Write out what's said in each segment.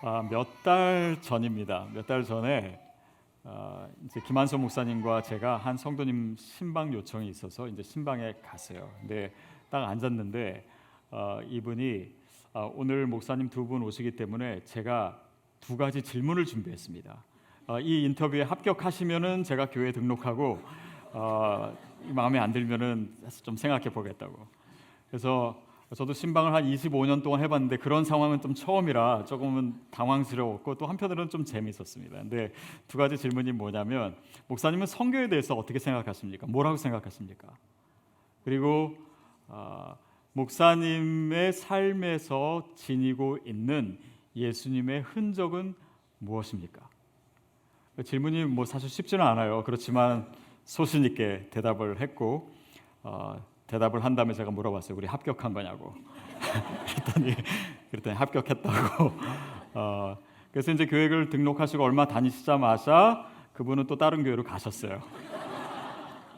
아, 몇달 전입니다. 몇 달 전에 아, 이제 김한선 목사님과 제가 한 성도님 신방 요청이 있어서 이제 신방에 갔어요. 근데 딱 앉았는데 어, 이분이 아, 오늘 목사님 두 분 오시기 때문에 제가 두 가지 질문을 준비했습니다. 어, 이 인터뷰에 합격하시면은 제가 교회 등록하고 어, 마음에 안 들면은 좀 생각해 보겠다고. 그래서 저도 신방을 한 25년 동안 해봤는데 그런 상황은 좀 처음이라 조금은 당황스러웠고 또 한편으로는 좀 재미있었습니다. 근데 두 가지 질문이 뭐냐면 목사님은 성교에 대해서 어떻게 생각하십니까? 뭐라고 생각하십니까? 그리고 어, 목사님의 삶에서 지니고 있는 예수님의 흔적은 무엇입니까? 질문이 뭐 사실 쉽지는 않아요. 그렇지만 소신 있게 대답을 했고 어, 대답을 한 다음에 제가 물어봤어요. 우리 합격한 거냐고. 그랬더니 그랬더니 합격했다고. 어, 그래서 이제 교회를 등록하시고 얼마 다니시자마자 그분은 또 다른 교회로 가셨어요.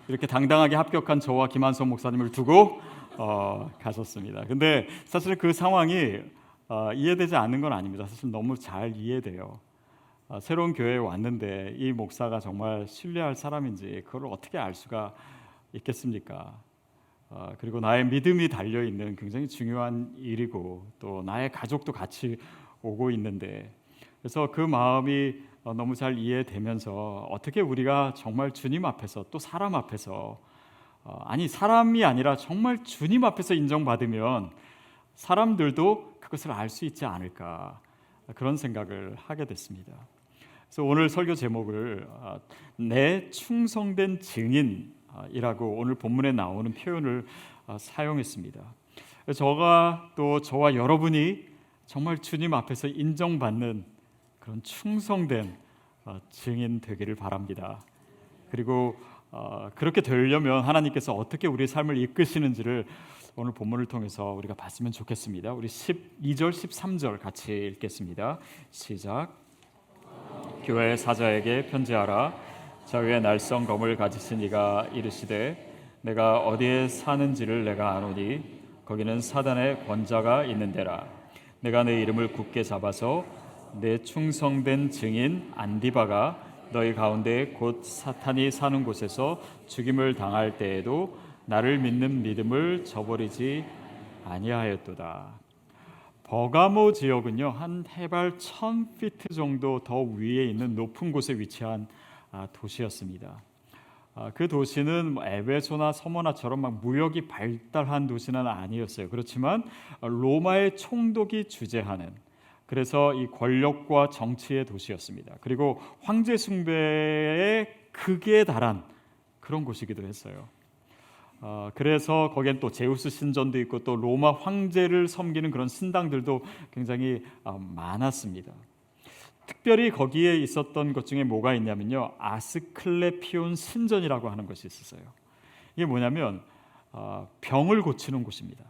이렇게 당당하게 합격한 저와 김한성 목사님을 두고 어, 가셨습니다. 근데 사실 그 상황이 어, 이해되지 않는 건 아닙니다. 사실 너무 잘 이해돼요. 어, 새로운 교회에 왔는데 이 목사가 정말 신뢰할 사람인지 그걸 어떻게 알 수가 있겠습니까? 어, 그리고 나의 믿음이 달려 있는 굉장히 중요한 일이고 또 나의 가족도 같이 오고 있는데 그래서 그 마음이 어, 너무 잘 이해되면서 어떻게 우리가 정말 주님 앞에서 또 사람 앞에서 어, 아니 사람이 아니라 정말 주님 앞에서 인정받으면 사람들도 그것을 알 수 있지 않을까 그런 생각을 하게 됐습니다. 그래서 오늘 설교 제목을 어, 내 충성된 증인 이라고 오늘 본문에 나오는 표현을 아, 사용했습니다. 저가 또 저와 여러분이 정말 주님 앞에서 인정받는 그런 충성된 아, 증인 되기를 바랍니다. 그리고 아, 그렇게 되려면 하나님께서 어떻게 우리의 삶을 이끄시는지를 오늘 본문을 통해서 우리가 봤으면 좋겠습니다. 우리 12절, 13절 같이 읽겠습니다. 시작. 교회 사자에게 편지하라. 자위에 날성 검을 가지신 이가 이르시되 내가 어디에 사는지를 내가 아노니 거기는 사단의 권자가 있는데라 내가 내 이름을 굳게 잡아서 내 충성된 증인 안디바가 너희 가운데 곧 사탄이 사는 곳에서 죽임을 당할 때에도 나를 믿는 믿음을 저버리지 아니하였도다. 버가모 지역은요 한 해발 1000피트 정도 더 위에 있는 높은 곳에 위치한 아, 도시였습니다. 아, 그 도시는 뭐 에베소나 서머나처럼 막 무역이 발달한 도시는 아니었어요. 그렇지만 로마의 총독이 주재하는 그래서 이 권력과 정치의 도시였습니다. 그리고 황제 숭배의 극에 달한 그런 곳이기도 했어요. 어, 그래서 거기엔 또 제우스 신전도 있고 또 로마 황제를 섬기는 그런 신당들도 굉장히 어, 많았습니다. 특별히 거기에 있었던 것 중에 뭐가 있냐면요. 아스클레피온 신전이라고 하는 것이 있었어요. 이게 뭐냐면 어, 병을 고치는 곳입니다.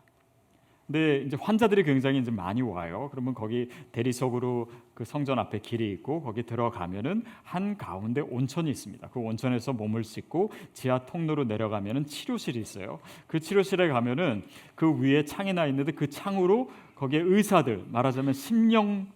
근데 이제 환자들이 굉장히 이제 많이 와요. 그러면 거기 대리석으로 그 성전 앞에 길이 있고 거기 들어가면은 한 가운데 온천이 있습니다. 그 온천에서 몸을 씻고 지하 통로로 내려가면은 치료실이 있어요. 그 치료실에 가면은 그 위에 창이 나 있는데 그 창으로 거기에 의사들 말하자면 심령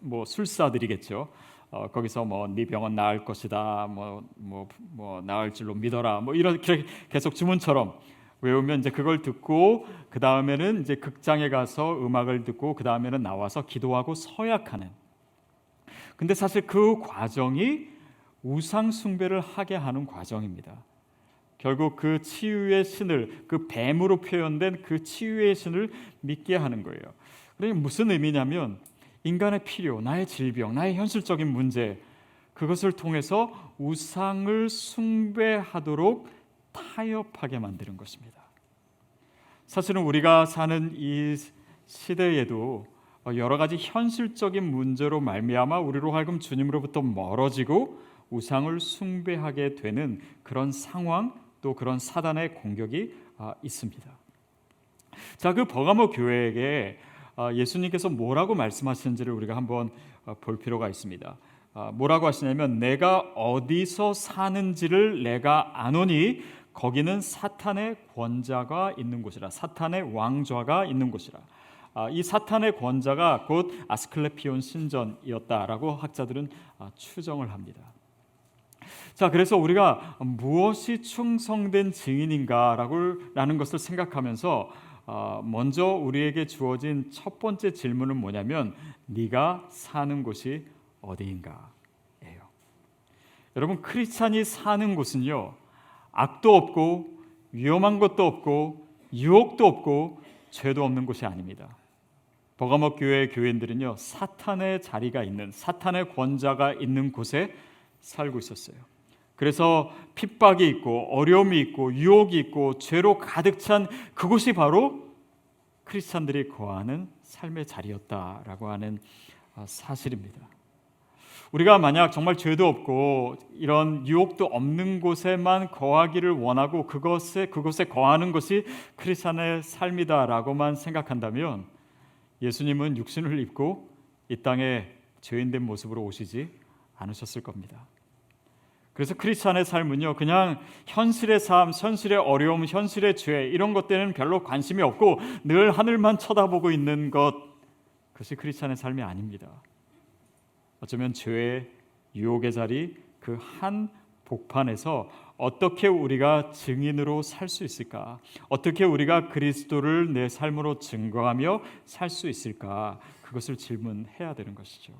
뭐 술사들이겠죠. 어, 거기서 뭐 네 병은 나을 것이다. 뭐뭐뭐 뭐, 뭐 나을 줄로 믿어라. 뭐 이렇게 계속 주문처럼 외우면 이제 그걸 듣고 그 다음에는 이제 극장에 가서 음악을 듣고 그 다음에는 나와서 기도하고 서약하는. 근데 사실 그 과정이 우상 숭배를 하게 하는 과정입니다. 결국 그 치유의 신을 그 뱀으로 표현된 그 치유의 신을 믿게 하는 거예요. 그게 무슨 의미냐면 인간의 필요, 나의 질병, 나의 현실적인 문제 그것을 통해서 우상을 숭배하도록 타협하게 만드는 것입니다. 사실은 우리가 사는 이 시대에도 여러 가지 현실적인 문제로 말미암아 우리로 하여금 주님으로부터 멀어지고 우상을 숭배하게 되는 그런 상황 또 그런 사단의 공격이 아, 있습니다. 자, 그 버가모 교회에게 아, 예수님께서 뭐라고 말씀하시는지를 우리가 한번 어, 볼 필요가 있습니다. 아, 뭐라고 하시냐면 내가 어디서 사는지를 내가 아노니 거기는 사탄의 권자가 있는 곳이라 사탄의 왕좌가 있는 곳이라 아, 이 사탄의 권자가 곧 아스클레피온 신전이었다라고 학자들은 아, 추정을 합니다. 자, 그래서 우리가 무엇이 충성된 증인인가라는 것을 생각하면서 아, 먼저 우리에게 주어진 첫 번째 질문은 뭐냐면 네가 사는 곳이 어디인가예요. 여러분 크리스찬이 사는 곳은요 악도 없고 위험한 것도 없고 유혹도 없고 죄도 없는 곳이 아닙니다. 버가목 교회 교인들은요 사탄의 자리가 있는 사탄의 권자가 있는 곳에 살고 있었어요. 그래서 핍박이 있고 어려움이 있고 유혹이 있고 죄로 가득 찬 그곳이 바로 크리스찬들이 거하는 삶의 자리였다라고 하는 아, 사실입니다. 우리가 만약 정말 죄도 없고 이런 유혹도 없는 곳에만 거하기를 원하고 그것에 그곳에 거하는 것이 크리스천의 삶이다라고만 생각한다면 예수님은 육신을 입고 이 땅에 죄인된 모습으로 오시지 않으셨을 겁니다. 그래서 크리스천의 삶은요, 그냥 현실의 삶, 현실의 어려움, 현실의 죄 이런 것들은 별로 관심이 없고 늘 하늘만 쳐다보고 있는 것 그것이 크리스천의 삶이 아닙니다. 어쩌면 죄의 유혹의 자리 그 한 복판에서 어떻게 우리가 증인으로 살 수 있을까? 어떻게 우리가 그리스도를 내 삶으로 증거하며 살 수 있을까? 그것을 질문해야 되는 것이죠.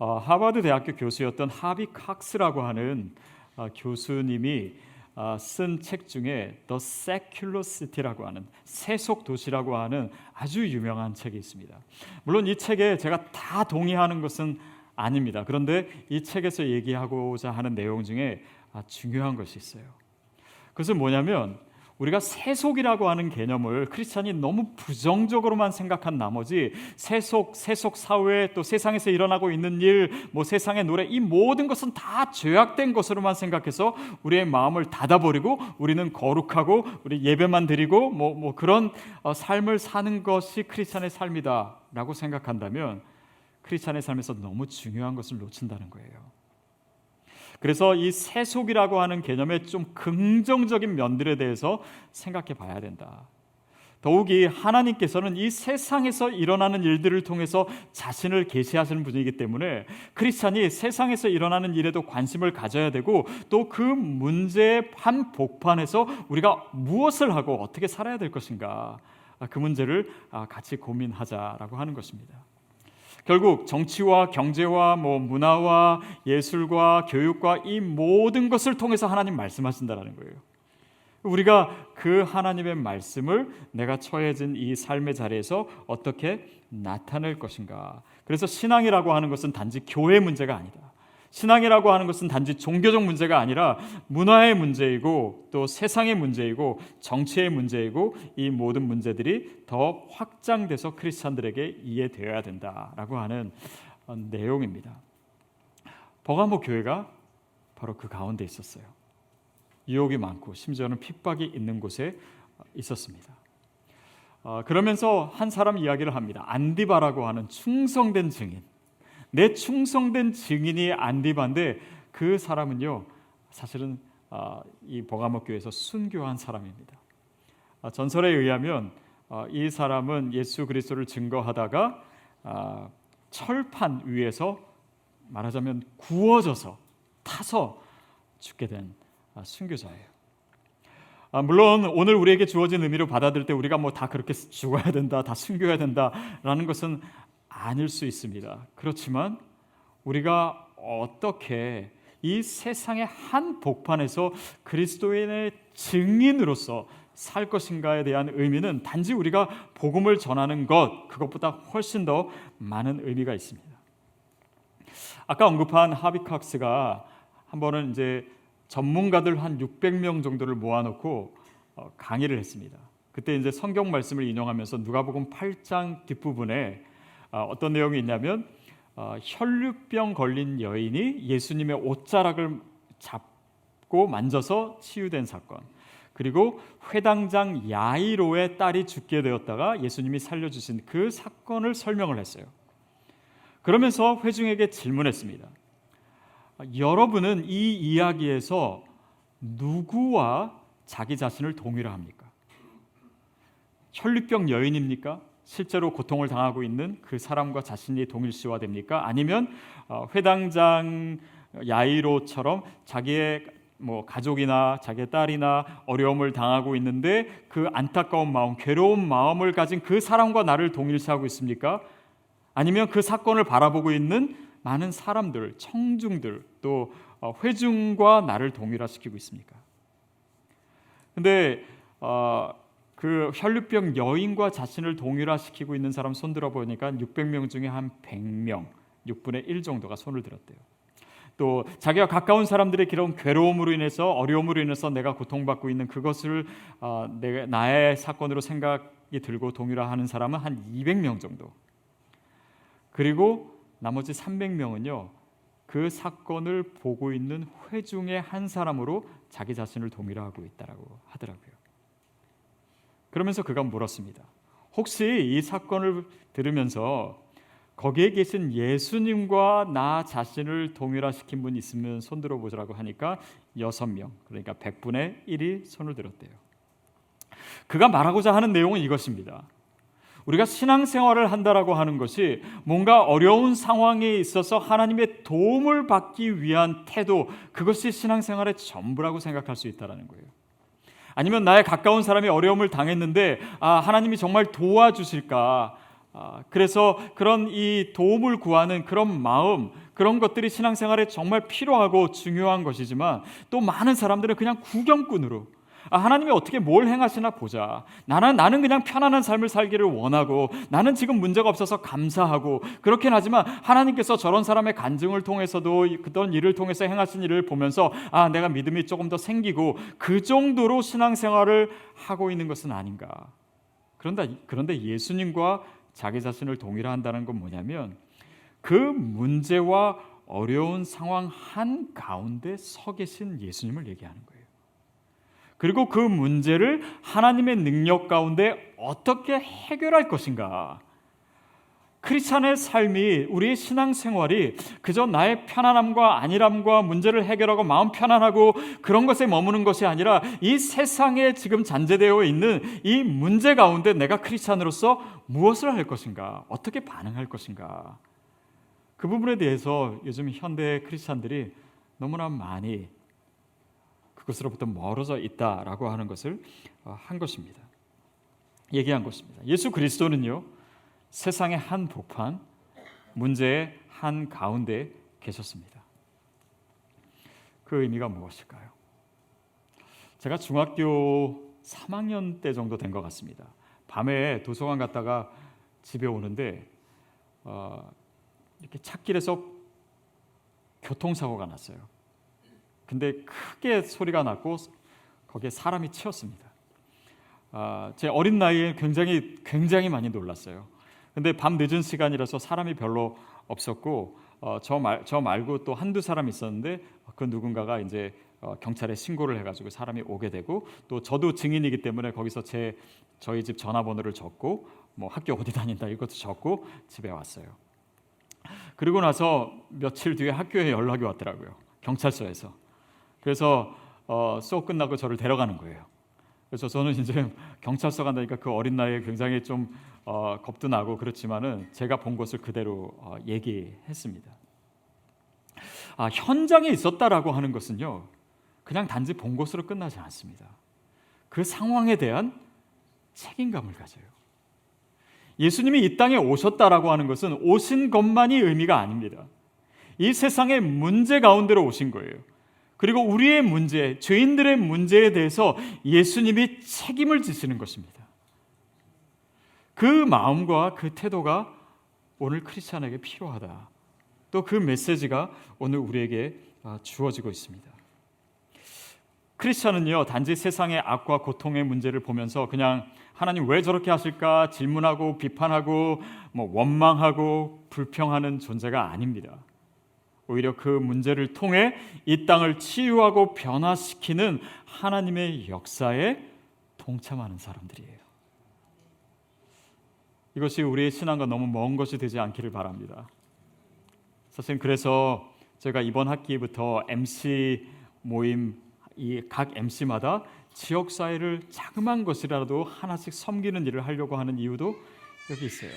어, 하버드 대학교 교수였던 하비 칵스라고 하는 어, 교수님이 어, 쓴책 중에 The Secular City라고 하는 세속 도시라고 하는 아주 유명한 책이 있습니다. 물론 이 책에 제가 다 동의하는 것은 아닙니다. 그런데 이 책에서 얘기하고자 하는 내용 중에 아, 중요한 것이 있어요. 그것은 뭐냐면 우리가 세속이라고 하는 개념을 크리스찬이 너무 부정적으로만 생각한 나머지 세속, 세속 사회 또 세상에서 일어나고 있는 일, 뭐 세상의 노래 이 모든 것은 다 죄악된 것으로만 생각해서 우리의 마음을 닫아버리고 우리는 거룩하고 우리 예배만 드리고 뭐, 뭐 그런 어, 삶을 사는 것이 크리스찬의 삶이다라고 생각한다면 크리스찬의 삶에서 너무 중요한 것을 놓친다는 거예요. 그래서 이 세속이라고 하는 개념의 좀 긍정적인 면들에 대해서 생각해 봐야 된다. 더욱이 하나님께서는 이 세상에서 일어나는 일들을 통해서 자신을 계시하시는 분이기 때문에 크리스찬이 세상에서 일어나는 일에도 관심을 가져야 되고 또 그 문제의 한 복판에서 우리가 무엇을 하고 어떻게 살아야 될 것인가 그 문제를 같이 고민하자라고 하는 것입니다. 결국 정치와 경제와 뭐 문화와 예술과 교육과 이 모든 것을 통해서 하나님 말씀하신다라는 거예요. 우리가 그 하나님의 말씀을 내가 처해진 이 삶의 자리에서 어떻게 나타낼 것인가. 그래서 신앙이라고 하는 것은 단지 교회 문제가 아니다. 신앙이라고 하는 것은 단지 종교적 문제가 아니라 문화의 문제이고 또 세상의 문제이고 정치의 문제이고 이 모든 문제들이 더 확장돼서 크리스찬들에게 이해되어야 된다라고 하는 어, 내용입니다. 버가모 교회가 바로 그 가운데 있었어요. 유혹이 많고 심지어는 핍박이 있는 곳에 있었습니다. 어, 그러면서 한 사람 이야기를 합니다. 안디바라고 하는 충성된 증인. 내 충성된 증인이 안디바인데 그 사람은요 사실은 아, 이 버가목 교회에서 순교한 사람입니다. 아, 전설에 의하면 아, 이 사람은 예수 그리스도를 증거하다가 철판 위에서 말하자면 구워져서 타서 죽게 된 순교자예요. 물론 오늘 우리에게 주어진 의미로 받아들일 때 우리가 뭐 다 그렇게 죽어야 된다, 다 순교해야 된다라는 것은 아닐 수 있습니다. 그렇지만 우리가 어떻게 이 세상의 한 복판에서 그리스도인의 증인으로서 살 것인가에 대한 의미는 단지 우리가 복음을 전하는 것 그것보다 훨씬 더 많은 의미가 있습니다. 아까 언급한 하비칵스가 한 번은 이제 전문가들 한 600명 정도를 모아놓고 어, 강의를 했습니다. 그때 이제 성경 말씀을 인용하면서 누가복음 8장 뒷부분에 아, 어떤 내용이 있냐면 어, 혈류병 걸린 여인이 예수님의 옷자락을 잡고 만져서 치유된 사건. 그리고 회당장 야이로의 딸이 죽게 되었다가 예수님이 살려주신 그 사건을 설명을 했어요. 그러면서 회중에게 질문했습니다. 여러분은 이 이야기에서 누구와 자기 자신을 동일화합니까? 혈류병 여인입니까? 실제로 고통을 당하고 있는 그 사람과 자신이 동일시화됩니까? 아니면 어, 회당장 야이로처럼 자기의 뭐 가족이나 자기의 딸이나 어려움을 당하고 있는데 그 안타까운 마음, 괴로운 마음을 가진 그 사람과 나를 동일시하고 있습니까? 아니면 그 사건을 바라보고 있는 많은 사람들, 청중들, 또 어, 회중과 나를 동일화시키고 있습니까? 근데 어, 그 혈류병 여인과 자신을 동일화시키고 있는 사람 손 들어 보니까 600명 중에 한 100명, 6분의 1 정도가 손을 들었대요. 또 자기가 가까운 사람들의 그런 괴로움으로 인해서 어려움으로 인해서 내가 고통받고 있는 그것을 어, 내, 나의 사건으로 생각이 들고 동일화하는 사람은 한 200명 정도. 그리고 나머지 300명은요. 그 사건을 보고 있는 회중의 한 사람으로 자기 자신을 동일화하고 있다라고 하더라고요. 그러면서 그가 물었습니다. 혹시 이 사건을 들으면서 거기에 계신 예수님과 나 자신을 동일화시킨 분 있으면 손 들어보자라고 하니까 여섯 명 그러니까 100분의 1이 손을 들었대요. 그가 말하고자 하는 내용은 이것입니다. 우리가 신앙생활을 한다라고 하는 것이 뭔가 어려운 상황에 있어서 하나님의 도움을 받기 위한 태도 그것이 신앙생활의 전부라고 생각할 수 있다라는 거예요. 아니면 나의 가까운 사람이 어려움을 당했는데 아 하나님이 정말 도와주실까? 아, 그래서 그런 이 도움을 구하는 그런 마음 그런 것들이 신앙생활에 정말 필요하고 중요한 것이지만 또 많은 사람들은 그냥 구경꾼으로 아, 하나님이 어떻게 뭘 행하시나 보자. 나는 나는 그냥 편안한 삶을 살기를 원하고 나는 지금 문제가 없어서 감사하고 그렇긴 하지만 하나님께서 저런 사람의 간증을 통해서도 그런 일을 통해서 행하신 일을 보면서 아 내가 믿음이 조금 더 생기고 그 정도로 신앙생활을 하고 있는 것은 아닌가. 그런데 그런데 예수님과 자기 자신을 동일화한다는 건 뭐냐면 그 문제와 어려운 상황 한 가운데 서 계신 예수님을 얘기하는 거예요. 그리고 그 문제를 하나님의 능력 가운데 어떻게 해결할 것인가? 크리스찬의 삶이 우리의 신앙 생활이 그저 나의 편안함과 안일함과 문제를 해결하고 마음 편안하고 그런 것에 머무는 것이 아니라 이 세상에 지금 잔재되어 있는 이 문제 가운데 내가 크리스찬으로서 무엇을 할 것인가? 어떻게 반응할 것인가? 그 부분에 대해서 요즘 현대 크리스찬들이 너무나 많이 그것으로부터 멀어져 있다라고 하는 것을 어, 한 것입니다. 얘기한 것입니다. 예수 그리스도는요 세상의 한 복판 문제의 한 가운데 계셨습니다. 그 의미가 무엇일까요? 제가 중학교 3학년 때 정도 된 것 같습니다. 밤에 도서관 갔다가 집에 오는데 어, 이렇게 찾길에서 교통사고가 났어요. 근데 크게 소리가 났고 거기에 사람이 치였습니다. 아, 제 어린 나이에 굉장히 굉장히 많이 놀랐어요. 근데 밤 늦은 시간이라서 사람이 별로 없었고 어, 저, 말, 저 말고 또 한두 사람 있었는데 그 누군가가 이제 어, 경찰에 신고를 해가지고 사람이 오게 되고 또 저도 증인이기 때문에 거기서 제 저희 집 전화번호를 적고 뭐 학교 어디 다닌다 이것도 적고 집에 왔어요. 그리고 나서 며칠 뒤에 학교에 연락이 왔더라고요. 경찰서에서 그래서 어, 수업 끝나고 저를 데려가는 거예요. 그래서 저는 이제 경찰서 간다니까 그 어린 나이에 굉장히 좀 어, 겁도 나고 그렇지만은 제가 본 것을 그대로 어, 얘기했습니다. 아, 현장에 있었다라고 하는 것은요, 그냥 단지 본 것으로 끝나지 않습니다. 그 상황에 대한 책임감을 가져요. 예수님이 이 땅에 오셨다라고 하는 것은 오신 것만이 의미가 아닙니다. 이 세상의 문제 가운데로 오신 거예요. 그리고 우리의 문제, 죄인들의 문제에 대해서 예수님이 책임을 지시는 것입니다. 그 마음과 그 태도가 오늘 크리스찬에게 필요하다. 또 그 메시지가 오늘 우리에게 아, 주어지고 있습니다. 크리스찬은요 단지 세상의 악과 고통의 문제를 보면서 그냥 하나님 왜 저렇게 하실까 질문하고 비판하고 뭐 원망하고 불평하는 존재가 아닙니다. 오히려 그 문제를 통해 이 땅을 치유하고 변화시키는 하나님의 역사에 동참하는 사람들이에요. 이것이 우리의 신앙과 너무 먼 것이 되지 않기를 바랍니다. 사실 그래서 제가 이번 학기부터 MC 모임 이 각 MC마다 지역 사회를 자그마한 것이라도 하나씩 섬기는 일을 하려고 하는 이유도 여기 있어요.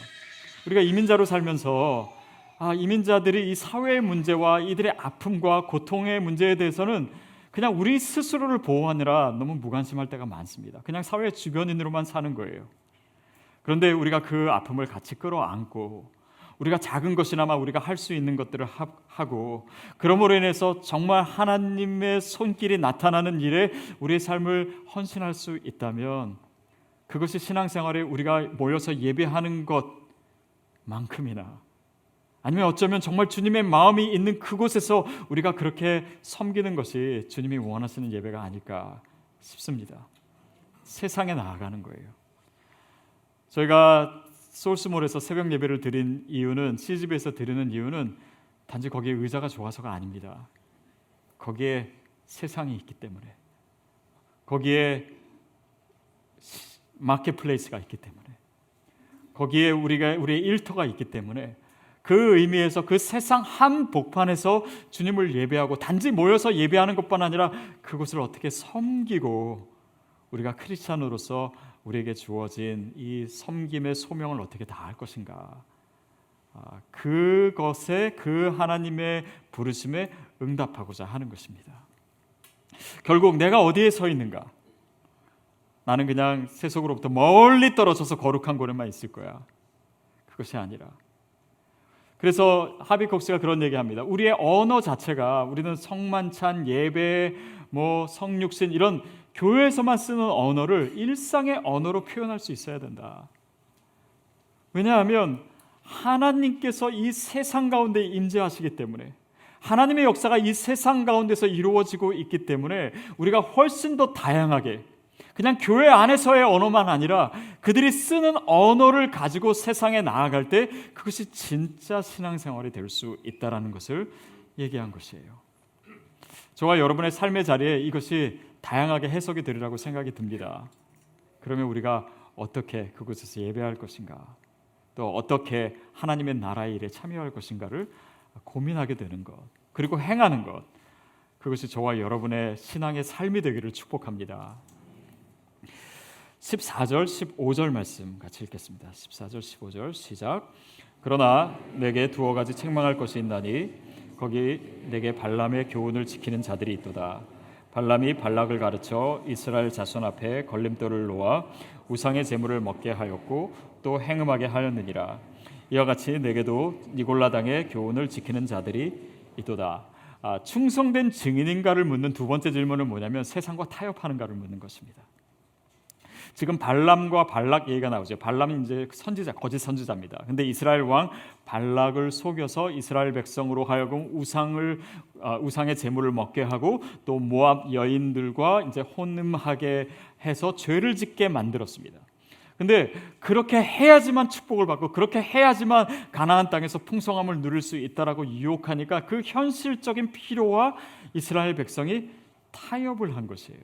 우리가 이민자로 살면서 아, 이민자들이 이 사회의 문제와 이들의 아픔과 고통의 문제에 대해서는 그냥 우리 스스로를 보호하느라 너무 무관심할 때가 많습니다. 그냥 사회 주변인으로만 사는 거예요. 그런데 우리가 그 아픔을 같이 끌어안고 우리가 작은 것이나마 우리가 할 수 있는 것들을 하고 그러므로 인해서 정말 하나님의 손길이 나타나는 일에 우리의 삶을 헌신할 수 있다면 그것이 신앙생활에 우리가 모여서 예배하는 것만큼이나 아니면 어쩌면 정말 주님의 마음이 있는 그곳에서 우리가 그렇게 섬기는 것이 주님이 원하시는 예배가 아닐까 싶습니다. 세상에 나아가는 거예요. 저희가 소울스몰에서 새벽 예배를 드린 이유는 CGV에서 드리는 이유는 단지 거기에 의자가 좋아서가 아닙니다. 거기에 세상이 있기 때문에 거기에 마켓플레이스가 있기 때문에 거기에 우리가 우리의 일터가 있기 때문에 그 의미에서 그 세상 한 복판에서 주님을 예배하고 단지 모여서 예배하는 것뿐 아니라 그곳을 어떻게 섬기고 우리가 크리스천으로서 우리에게 주어진 이 섬김의 소명을 어떻게 다할 것인가? 아, 그것에 그 하나님의 부르심에 응답하고자 하는 것입니다. 결국 내가 어디에 서 있는가? 나는 그냥 세속으로부터 멀리 떨어져서 거룩한 곳에만 있을 거야. 그것이 아니라 그래서 하비콕 스가 그런 얘기합니다. 우리의 언어 자체가 우리는 성만찬, 예배, 뭐 성육신 이런 교회에서만 쓰는 언어를 일상의 언어로 표현할 수 있어야 된다. 왜냐하면 하나님께서 이 세상 가운데 임재하시기 때문에 하나님의 역사가 이 세상 가운데서 이루어지고 있기 때문에 우리가 훨씬 더 다양하게 그냥 교회 안에서의 언어만 아니라 그들이 쓰는 언어를 가지고 세상에 나아갈 때 그것이 진짜 신앙생활이 될 수 있다라는 것을 얘기한 것이에요. 저와 여러분의 삶의 자리에 이것이 다양하게 해석이 되리라고 생각이 듭니다. 그러면 우리가 어떻게 그곳에서 예배할 것인가, 또 어떻게 하나님의 나라의 일에 참여할 것인가를 고민하게 되는 것, 그리고 행하는 것, 그것이 저와 여러분의 신앙의 삶이 되기를 축복합니다. 14절, 15절 말씀 같이 읽겠습니다. 14절, 15절 시작. 그러나 내게 두어 가지 책망할 것이 있나니 거기 내게 발람의 교훈을 지키는 자들이 있도다. 발람이 발락을 가르쳐 이스라엘 자손 앞에 걸림돌을 놓아 우상의 제물을 먹게 하였고 또 행음하게 하였느니라. 이와 같이 내게도 니골라 당의 교훈을 지키는 자들이 있도다. 아, 충성된 증인인가를 묻는 두 번째 질문은 뭐냐면 세상과 타협하는가를 묻는 것입니다. 지금 발람과 발락 얘기가 나오죠. 발람이 이제 선지자, 거짓 선지자입니다. 근데 이스라엘 왕 발락을 속여서 이스라엘 백성으로 하여금 우상을 어, 우상의 제물을 먹게 하고 또 모압 여인들과 이제 혼음하게 해서 죄를 짓게 만들었습니다. 근데 그렇게 해야지만 축복을 받고 그렇게 해야지만 가나안 땅에서 풍성함을 누릴 수 있다라고 유혹하니까 그 현실적인 필요와 이스라엘 백성이 타협을 한 것이에요.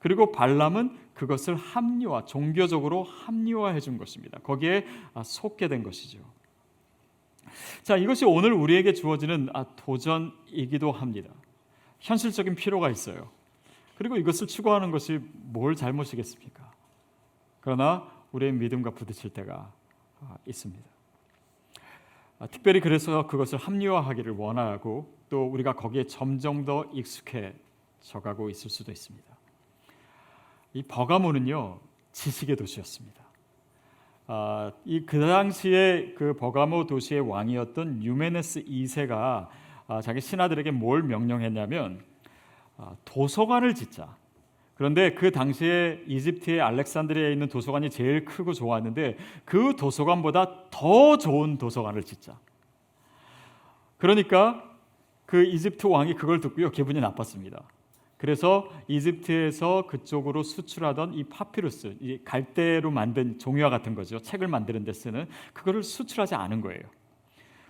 그리고 발람은 그것을 합리화, 종교적으로 합리화해 준 것입니다. 거기에 아, 속게 된 것이죠. 자, 이것이 오늘 우리에게 주어지는 아, 도전이기도 합니다. 현실적인 필요가 있어요. 그리고 이것을 추구하는 것이 뭘 잘못이겠습니까? 그러나 우리의 믿음과 부딪힐 때가 아, 있습니다. 특별히 그래서 그것을 합리화하기를 원하고 또 우리가 거기에 점점 더 익숙해져 가고 있을 수도 있습니다. 이 버가모는요 지식의 도시였습니다. 아, 이그 당시에 그 버가모 도시의 왕이었던 유메네스 2세가 아, 자기 신하들에게 뭘 명령했냐면 아, 도서관을 짓자. 그런데 그 당시에 이집트의 알렉산드리아에 있는 도서관이 제일 크고 좋았는데 그 도서관보다 더 좋은 도서관을 짓자. 그러니까 그 이집트 왕이 그걸 듣고요 기분이 나빴습니다. 그래서 이집트에서 그쪽으로 수출하던 이 파피루스, 이 갈대로 만든 종이와 같은 거죠. 책을 만드는 데 쓰는 그거를 수출하지 않은 거예요.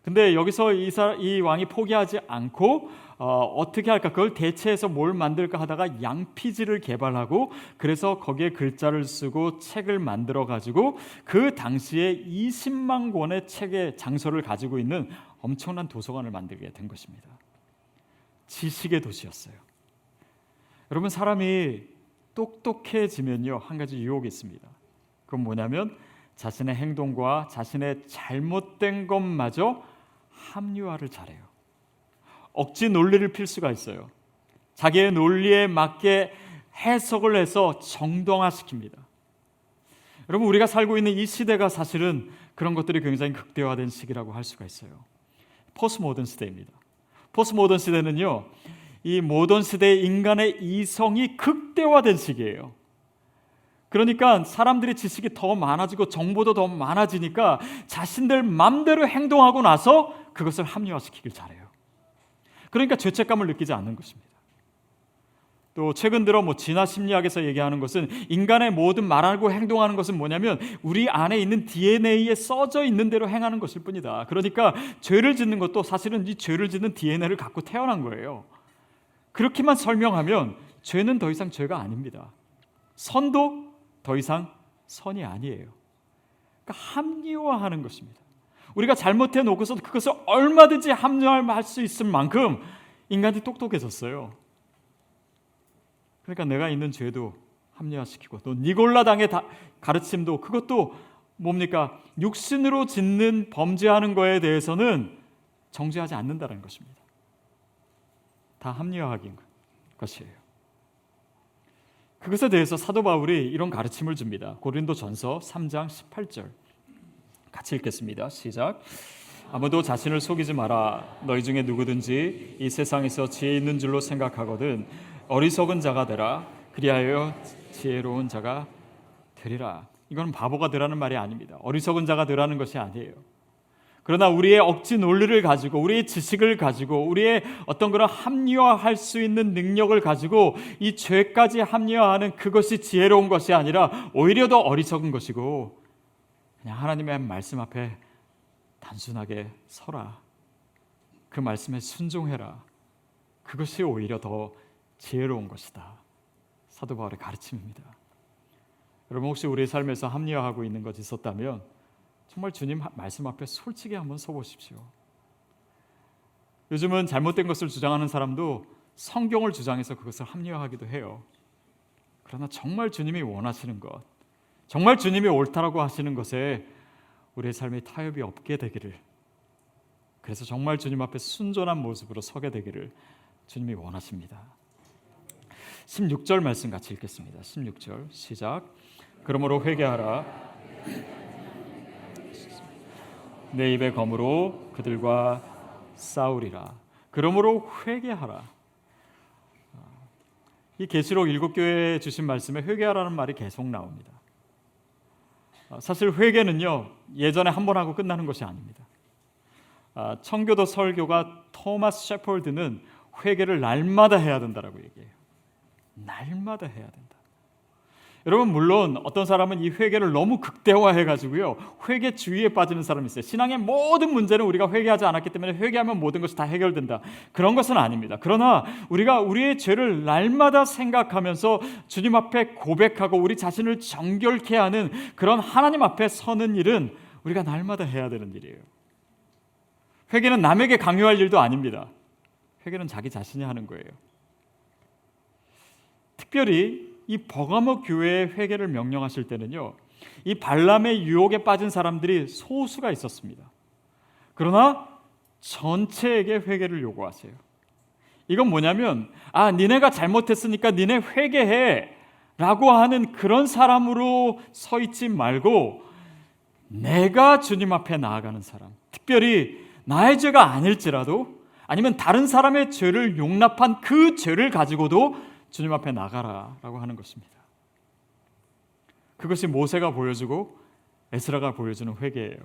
근데 여기서 이, 사, 이 왕이 포기하지 않고 어, 떻게 할까? 그걸 대체해서 뭘 만들까 하다가 양피지를 개발하고 그래서 거기에 글자를 쓰고 책을 만들어 가지고 그 당시에 20만 권의 책의 장소를 가지고 있는 엄청난 도서관을 만들게 된 것입니다. 지식의 도시였어요. 여러분 사람이 똑똑해지면요 한 가지 유혹이 있습니다. 그건 뭐냐면 자신의 행동과 자신의 잘못된 것마저 합리화를 잘해요. 억지 논리를 필 수가 있어요. 자기의 논리에 맞게 해석을 해서 정당화시킵니다. 여러분 우리가 살고 있는 이 시대가 사실은 그런 것들이 굉장히 극대화된 시기라고 할 수가 있어요. 포스트모던 시대입니다. 포스트모던 시대는요. 이 모던 시대의 인간의 이성이 극대화된 시기예요. 그러니까 사람들의 지식이 더 많아지고 정보도 더 많아지니까 자신들 맘대로 행동하고 나서 그것을 합리화시키길 잘해요. 그러니까 죄책감을 느끼지 않는 것입니다. 또 최근 들어 뭐 진화 심리학에서 얘기하는 것은 인간의 모든 말하고 행동하는 것은 뭐냐면 우리 안에 있는 DNA에 써져 있는 대로 행하는 것일 뿐이다. 그러니까 죄를 짓는 것도 사실은 이 죄를 짓는 DNA를 갖고 태어난 거예요. 그렇게만 설명하면 죄는 더 이상 죄가 아닙니다. 선도 더 이상 선이 아니에요. 그러니까 합리화하는 것입니다. 우리가 잘못해 놓고서 그것을 얼마든지 합리화할 수 있을 만큼 인간이 똑똑해졌어요. 그러니까 내가 있는 죄도 합리화시키고 또 니골라 당의 가르침도 그것도 뭡니까 육신으로 짓는 범죄하는 거에 대해서는 정죄하지 않는다는 것입니다. 다 합리화하긴 것이에요. 그것에 대해서 사도 바울이 이런 가르침을 줍니다. 고린도전서 3장 18절 같이 읽겠습니다. 시작. 아무도 자신을 속이지 마라. 너희 중에 누구든지 이 세상에서 지혜 있는 줄로 생각하거든 어리석은 자가 되라. 그리하여 지혜로운 자가 되리라. 이건 바보가 되라는 말이 아닙니다. 어리석은 자가 되라는 것이 아니에요. 그러나 우리의 억지 논리를 가지고 우리의 지식을 가지고 우리의 어떤 그런 합리화할 수 있는 능력을 가지고 이 죄까지 합리화하는 그것이 지혜로운 것이 아니라 오히려 더 어리석은 것이고 그냥 하나님의 말씀 앞에 단순하게 서라. 그 말씀에 순종해라. 그것이 오히려 더 지혜로운 것이다. 사도 바울의 가르침입니다. 여러분 혹시 우리 삶에서 합리화하고 있는 것 있었다면 정말 주님 말씀 앞에 솔직히 한번 서보십시오. 요즘은 잘못된 것을 주장하는 사람도 성경을 주장해서 그것을 합리화하기도 해요. 그러나 정말 주님이 원하시는 것, 정말 주님이 옳다라고 하시는 것에 우리의 삶에 타협이 없게 되기를 그래서 정말 주님 앞에 순전한 모습으로 서게 되기를 주님이 원하십니다. 16절 말씀 같이 읽겠습니다. 16절 시작. 그러므로 회개하라. 내 입의 검으로 그들과 싸우리라. 그러므로 회개하라. 이 계시록 일곱 교회에 주신 말씀에 회개하라는 말이 계속 나옵니다. 사실 회개는요 예전에 한 번 하고 끝나는 것이 아닙니다. 청교도 설교가 토마스 셰폴드는 회개를 날마다 해야 된다라고 얘기해요. 날마다 해야 된다. 여러분 물론 어떤 사람은 이 회개를 너무 극대화해 가지고요 회개 주의에 빠지는 사람이 있어요. 신앙의 모든 문제는 우리가 회개하지 않았기 때문에 회개하면 모든 것이 다 해결된다. 그런 것은 아닙니다. 그러나 우리가 우리의 죄를 날마다 생각하면서 주님 앞에 고백하고 우리 자신을 정결케 하는 그런 하나님 앞에 서는 일은 우리가 날마다 해야 되는 일이에요. 회개는 남에게 강요할 일도 아닙니다. 회개는 자기 자신이 하는 거예요. 특별히 이 버가모 교회의 회개를 명령하실 때는요. 이 발람의 유혹에 빠진 사람들이 소수가 있었습니다. 그러나 전체에게 회개를 요구하세요. 이건 뭐냐면 아 니네가 잘못했으니까 니네 회개해 라고 하는 그런 사람으로 서 있지 말고 내가 주님 앞에 나아가는 사람. 특별히 나의 죄가 아닐지라도 아니면 다른 사람의 죄를 용납한 그 죄를 가지고도 주님 앞에 나가라라고 하는 것입니다. 그것이 모세가 보여주고 에스라가 보여주는 회개예요.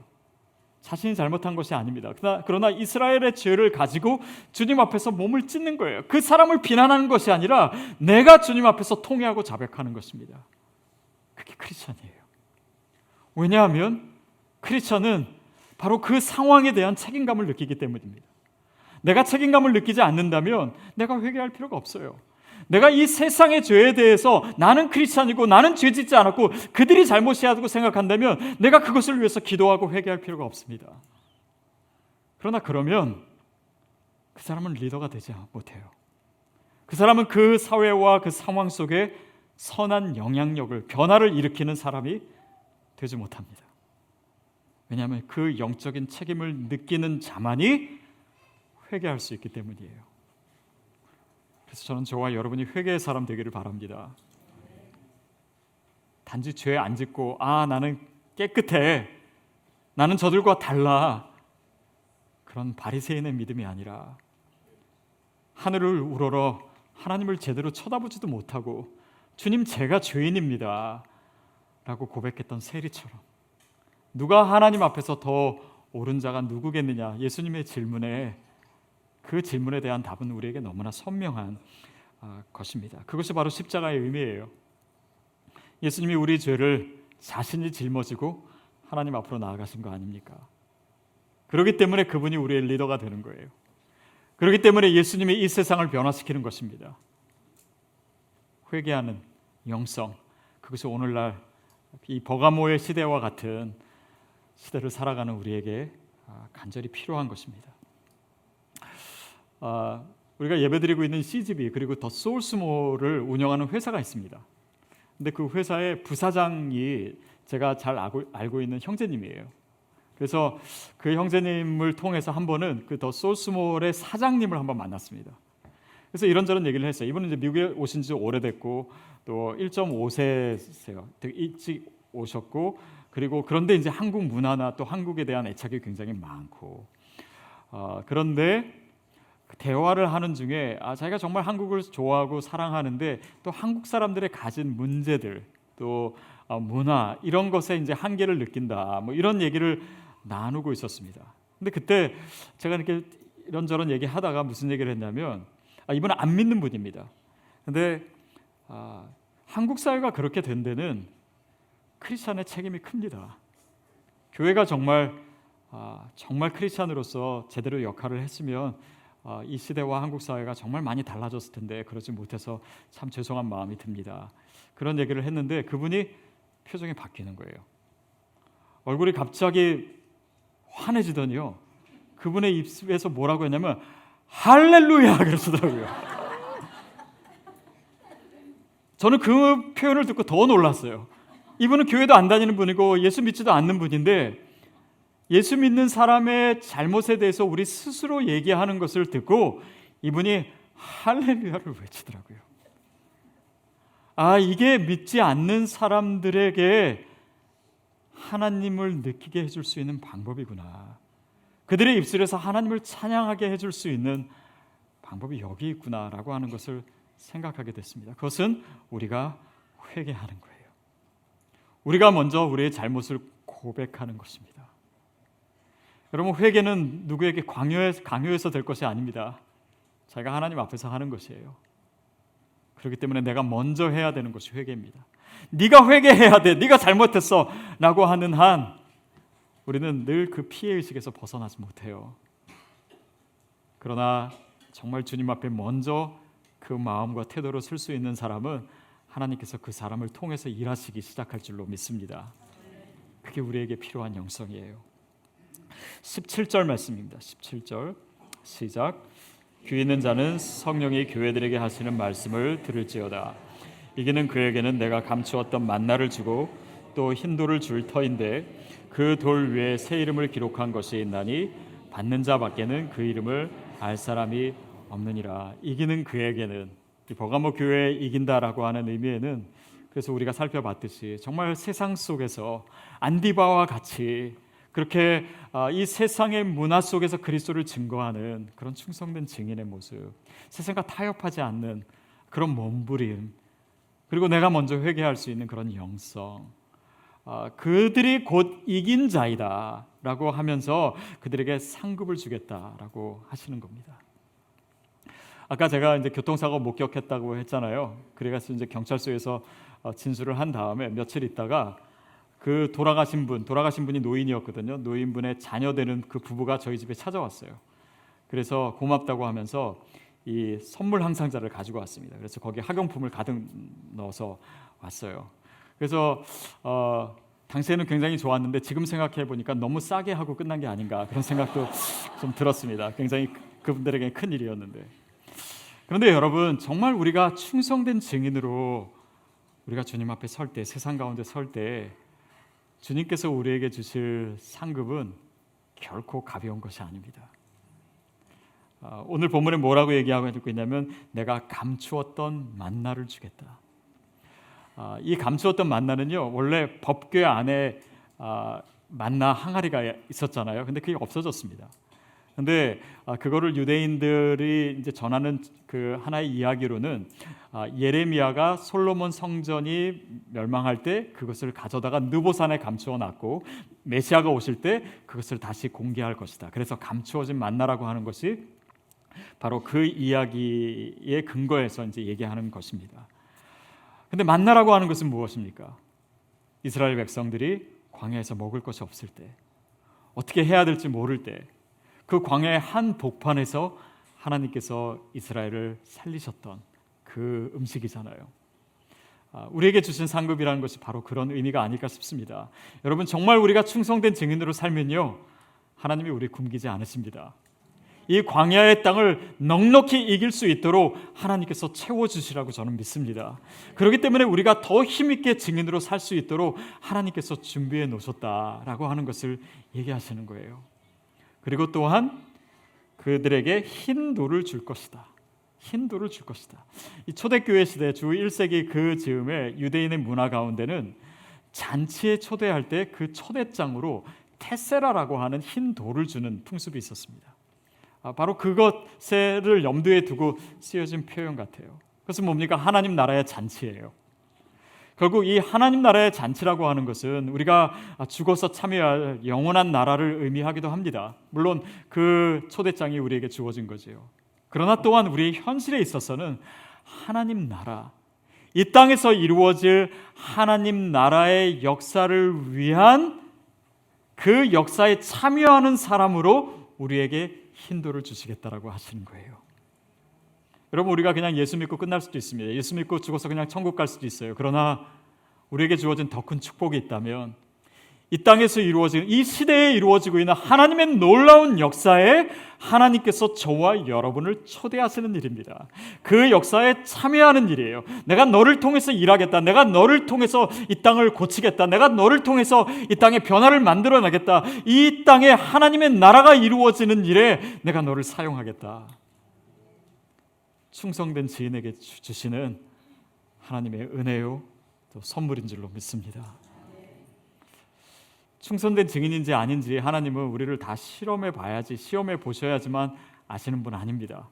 자신이 잘못한 것이 아닙니다. 그러나 이스라엘의 죄를 가지고 주님 앞에서 몸을 찢는 거예요. 그 사람을 비난하는 것이 아니라 내가 주님 앞에서 통회하고 자백하는 것입니다. 그게 크리스천이에요. 왜냐하면 크리스천은 바로 그 상황에 대한 책임감을 느끼기 때문입니다. 내가 책임감을 느끼지 않는다면 내가 회개할 필요가 없어요. 내가 이 세상의 죄에 대해서 나는 크리스찬이고 나는 죄 짓지 않았고 그들이 잘못이라고 생각한다면 내가 그것을 위해서 기도하고 회개할 필요가 없습니다. 그러나 그러면 그 사람은 리더가 되지 못해요. 그 사람은 그 사회와 그 상황 속에 선한 영향력을 변화를 일으키는 사람이 되지 못합니다. 왜냐하면 그 영적인 책임을 느끼는 자만이 회개할 수 있기 때문이에요. 그래서 저는 저와 여러분이 회개의 사람 되기를 바랍니다. 단지 죄 안 짓고 아 나는 깨끗해. 나는 저들과 달라. 그런 바리새인의 믿음이 아니라 하늘을 우러러 하나님을 제대로 쳐다보지도 못하고 주님 제가 죄인입니다. 라고 고백했던 세리처럼 누가 하나님 앞에서 더 옳은 자가 누구겠느냐? 예수님의 질문에 그 질문에 대한 답은 우리에게 너무나 선명한 아, 것입니다. 그것이 바로 십자가의 의미예요. 예수님이 우리 죄를 자신이 짊어지고 하나님 앞으로 나아가신 거 아닙니까? 그렇기 때문에 그분이 우리의 리더가 되는 거예요. 그렇기 때문에 예수님이 이 세상을 변화시키는 것입니다. 회개하는 영성, 그것이 오늘날 이 버가모의 시대와 같은 시대를 살아가는 우리에게 아, 간절히 필요한 것입니다. 아, 우리가 예배드리고 있는 CGV 그리고 더 소울스모를 운영하는 회사가 있습니다. 근데 그 회사의 부사장이 제가 잘 알고, 알고 있는 형제님이에요. 그래서 그 형제님을 통해서 한 번은 그 더 소울스몰의 사장님을 한번 만났습니다. 그래서 이런저런 얘기를 했어요. 이분은 이제 미국에 오신 지 오래됐고 또 1.5세세요. 되게 일찍 오셨고 그리고 그런데 이제 한국 문화나 또 한국에 대한 애착이 굉장히 많고 어, 그런데 대화를 하는 중에 아, 자기가 정말 한국을 좋아하고 사랑하는데 또 한국 사람들의 가진 문제들 또 어, 문화 이런 것에 이제 한계를 느낀다. 뭐 이런 얘기를 나누고 있었습니다. 근데 그때 제가 이렇게 이런저런 얘기하다가 무슨 얘기를 했냐면 아, 이분은 안 믿는 분입니다. 근데 아, 한국 사회가 그렇게 된 데는 크리스천의 책임이 큽니다. 교회가 정말 아, 정말 크리스천으로서 제대로 역할을 했으면 아, 이 시대와 한국 사회가 정말 많이 달라졌을 텐데 그러지 못해서 참 죄송한 마음이 듭니다. 그런 얘기를 했는데 그분이 표정이 바뀌는 거예요. 얼굴이 갑자기 환해지더니요. 그분의 입에서 뭐라고 했냐면 할렐루야 그러시더라고요. 저는 그 표현을 듣고 더 놀랐어요. 이분은 교회도 안 다니는 분이고 예수 믿지도 않는 분인데 예수 믿는 사람의 잘못에 대해서 우리 스스로 얘기하는 것을 듣고 이분이 할렐루야를 외치더라고요. 아, 이게 믿지 않는 사람들에게 하나님을 느끼게 해줄 수 있는 방법이구나. 그들의 입술에서 하나님을 찬양하게 해줄 수 있는 방법이 여기 있구나라고 하는 것을 생각하게 됐습니다. 그것은 우리가 회개하는 거예요. 우리가 먼저 우리의 잘못을 고백하는 것입니다. 여러분 회개는 누구에게 강요해, 강요해서 될 것이 아닙니다. 자기가 하나님 앞에서 하는 것이에요. 그렇기 때문에 내가 먼저 해야 되는 것이 회개입니다. 네가 회개해야 돼. 네가 잘못했어라고 하는 한 우리는 늘 그 피해 의식에서 벗어나지 못해요. 그러나 정말 주님 앞에 먼저 그 마음과 태도로 쓸수 있는 사람은 하나님께서 그 사람을 통해서 일하시기 시작할 줄로 믿습니다. 그게 우리에게 필요한 영성이에요. 17절 말씀입니다. 17절 시작. 귀 있는 자는 성령이 교회들에게 하시는 말씀을 들을지어다. 이기는 그에게는 내가 감추었던 만나를 주고 또 흰돌을 줄 터인데 그 돌 위에 새 이름을 기록한 것이 있나니 받는 자 밖에는 그 이름을 알 사람이 없느니라. 이기는 그에게는 버가모 교회에 이긴다라고 하는 의미에는 그래서 우리가 살펴봤듯이 정말 세상 속에서 안디바와 같이 그렇게 아, 이 세상의 문화 속에서 그리스도를 증거하는 그런 충성된 증인의 모습, 세상과 타협하지 않는 그런 몸부림, 그리고 내가 먼저 회개할 수 있는 그런 영성, 아, 그들이 곧 이긴 자이다라고 하면서 그들에게 상급을 주겠다라고 하시는 겁니다. 아까 제가 이제 교통사고 목격했다고 했잖아요. 그래서 이제 경찰서에서 어, 진술을 한 다음에 며칠 있다가 그 돌아가신 분, 돌아가신 분이 노인이었거든요. 노인분의 자녀 되는 그 부부가 저희 집에 찾아왔어요. 그래서 고맙다고 하면서 이 선물 항상자를 가지고 왔습니다. 그래서 거기 학용품을 가득 넣어서 왔어요. 그래서 어, 당시에는 굉장히 좋았는데 지금 생각해 보니까 너무 싸게 하고 끝난 게 아닌가 그런 생각도 좀 들었습니다. 굉장히 그분들에게 큰 일이었는데. 그런데 여러분 정말 우리가 충성된 증인으로 우리가 주님 앞에 설 때, 세상 가운데 설 때 주님께서 우리에게 주실 상급은 결코 가벼운 것이 아닙니다. 아, 오늘 본문에 뭐라고 얘기하고 있냐면 내가 감추었던 만나를 주겠다. 아, 이 감추었던 만나는요 원래 법궤 안에 아, 만나 항아리가 있었잖아요. 근데 그게 없어졌습니다. 근데 아, 그거를 유대인들이 이제 전하는 그 하나의 이야기로는 아, 예레미야가 솔로몬 성전이 멸망할 때 그것을 가져다가 느보산에 감추어 놨고 메시아가 오실 때 그것을 다시 공개할 것이다. 그래서 감추어진 만나라고 하는 것이 바로 그 이야기의 근거에서 이제 얘기하는 것입니다. 근데 만나라고 하는 것은 무엇입니까? 이스라엘 백성들이 광야에서 먹을 것이 없을 때 어떻게 해야 될지 모를 때 그 광야의 한 복판에서 하나님께서 이스라엘을 살리셨던 그 음식이잖아요. 아, 우리에게 주신 상급이라는 것이 바로 그런 의미가 아닐까 싶습니다. 여러분 정말 우리가 충성된 증인으로 살면요 하나님이 우리 굶기지 않으십니다. 이 광야의 땅을 넉넉히 이길 수 있도록 하나님께서 채워 주시라고 저는 믿습니다. 그렇기 때문에 우리가 더 힘있게 증인으로 살 수 있도록 하나님께서 준비해 놓으셨다라고 하는 것을 얘기하시는 거예요. 그리고 또한 그들에게 흰 돌을 줄 것이다. 흰 돌을 줄 것이다. 이 초대교회 시대 주 1세기 그 즈음에 유대인의 문화 가운데는 잔치에 초대할 때 그 초대장으로 테세라라고 하는 흰 돌을 주는 풍습이 있었습니다. 아, 바로 그것을 염두에 두고 쓰여진 표현 같아요. 그것은 뭡니까? 하나님 나라의 잔치예요. 결국 이 하나님 나라의 잔치라고 하는 것은 우리가 죽어서 참여할 영원한 나라를 의미하기도 합니다. 물론 그 초대장이 우리에게 주어진 거지요. 그러나 또한 우리의 현실에 있어서는 하나님 나라, 이 땅에서 이루어질 하나님 나라의 역사를 위한 그 역사에 참여하는 사람으로 우리에게 힌도를 주시겠다라고 하시는 거예요. 여러분 우리가 그냥 예수 믿고 끝날 수도 있습니다. 예수 믿고 죽어서 그냥 천국 갈 수도 있어요. 그러나 우리에게 주어진 더 큰 축복이 있다면 이 땅에서 이루어지는 이 시대에 이루어지고 있는 하나님의 놀라운 역사에 하나님께서 저와 여러분을 초대하시는 일입니다. 그 역사에 참여하는 일이에요. 내가 너를 통해서 일하겠다. 내가 너를 통해서 이 땅을 고치겠다. 내가 너를 통해서 이 땅에 변화를 만들어 나겠다. 이 땅에 하나님의 나라가 이루어지는 일에 내가 너를 사용하겠다. 충성된 지인에게 주시는 하나님의 은혜요 또 선물인 줄로 믿습니다. 충성된 증인인지 아닌지 하나님은 우리를 다 실험해 봐야지 시험해 보셔야지만 아시는 분 아닙니다.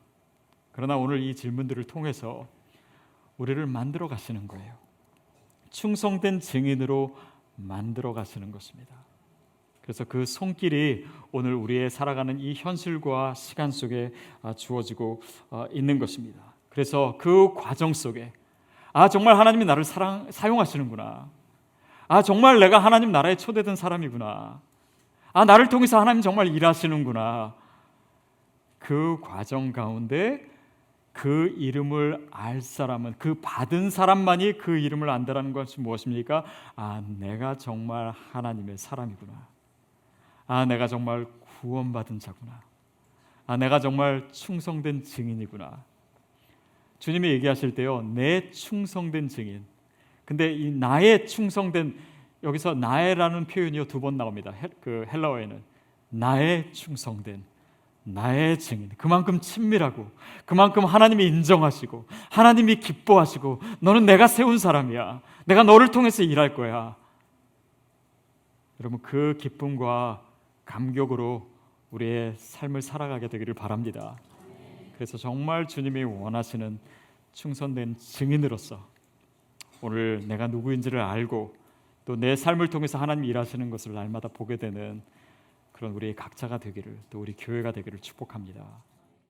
그러나 오늘 이 질문들을 통해서 우리를 만들어 가시는 거예요. 충성된 증인으로 만들어 가시는 것입니다. 그래서 그 손길이 오늘 우리의 살아가는 이 현실과 시간 속에 아, 주어지고 어, 있는 것입니다. 그래서 그 과정 속에 아 정말 하나님이 나를 사랑, 사용하시는구나. 아 정말 내가 하나님 나라에 초대된 사람이구나. 아 나를 통해서 하나님 정말 일하시는구나. 그 과정 가운데 그 이름을 알 사람은 그 받은 사람만이 그 이름을 안다라는 것이 무엇입니까? 아 내가 정말 하나님의 사람이구나. 아, 내가 정말 구원받은 자구나. 아, 내가 정말 충성된 증인이구나. 주님이 얘기하실 때요, 내 충성된 증인. 근데 이 나의 충성된 여기서 나의라는 표현이요 두 번 나옵니다. 헬, 그 헬라어에는 나의 충성된 나의 증인. 그만큼 친밀하고 그만큼 하나님이 인정하시고 하나님이 기뻐하시고 너는 내가 세운 사람이야. 내가 너를 통해서 일할 거야. 여러분 그 기쁨과 감격으로 우리의 삶을 살아가게 되기를 바랍니다. 그래서 정말 주님이 원하시는 충성된 증인으로서 오늘 내가 누구인지를 알고 또 내 삶을 통해서 하나님 일하시는 것을 날마다 보게 되는 그런 우리 각자가 되기를 또 우리 교회가 되기를 축복합니다.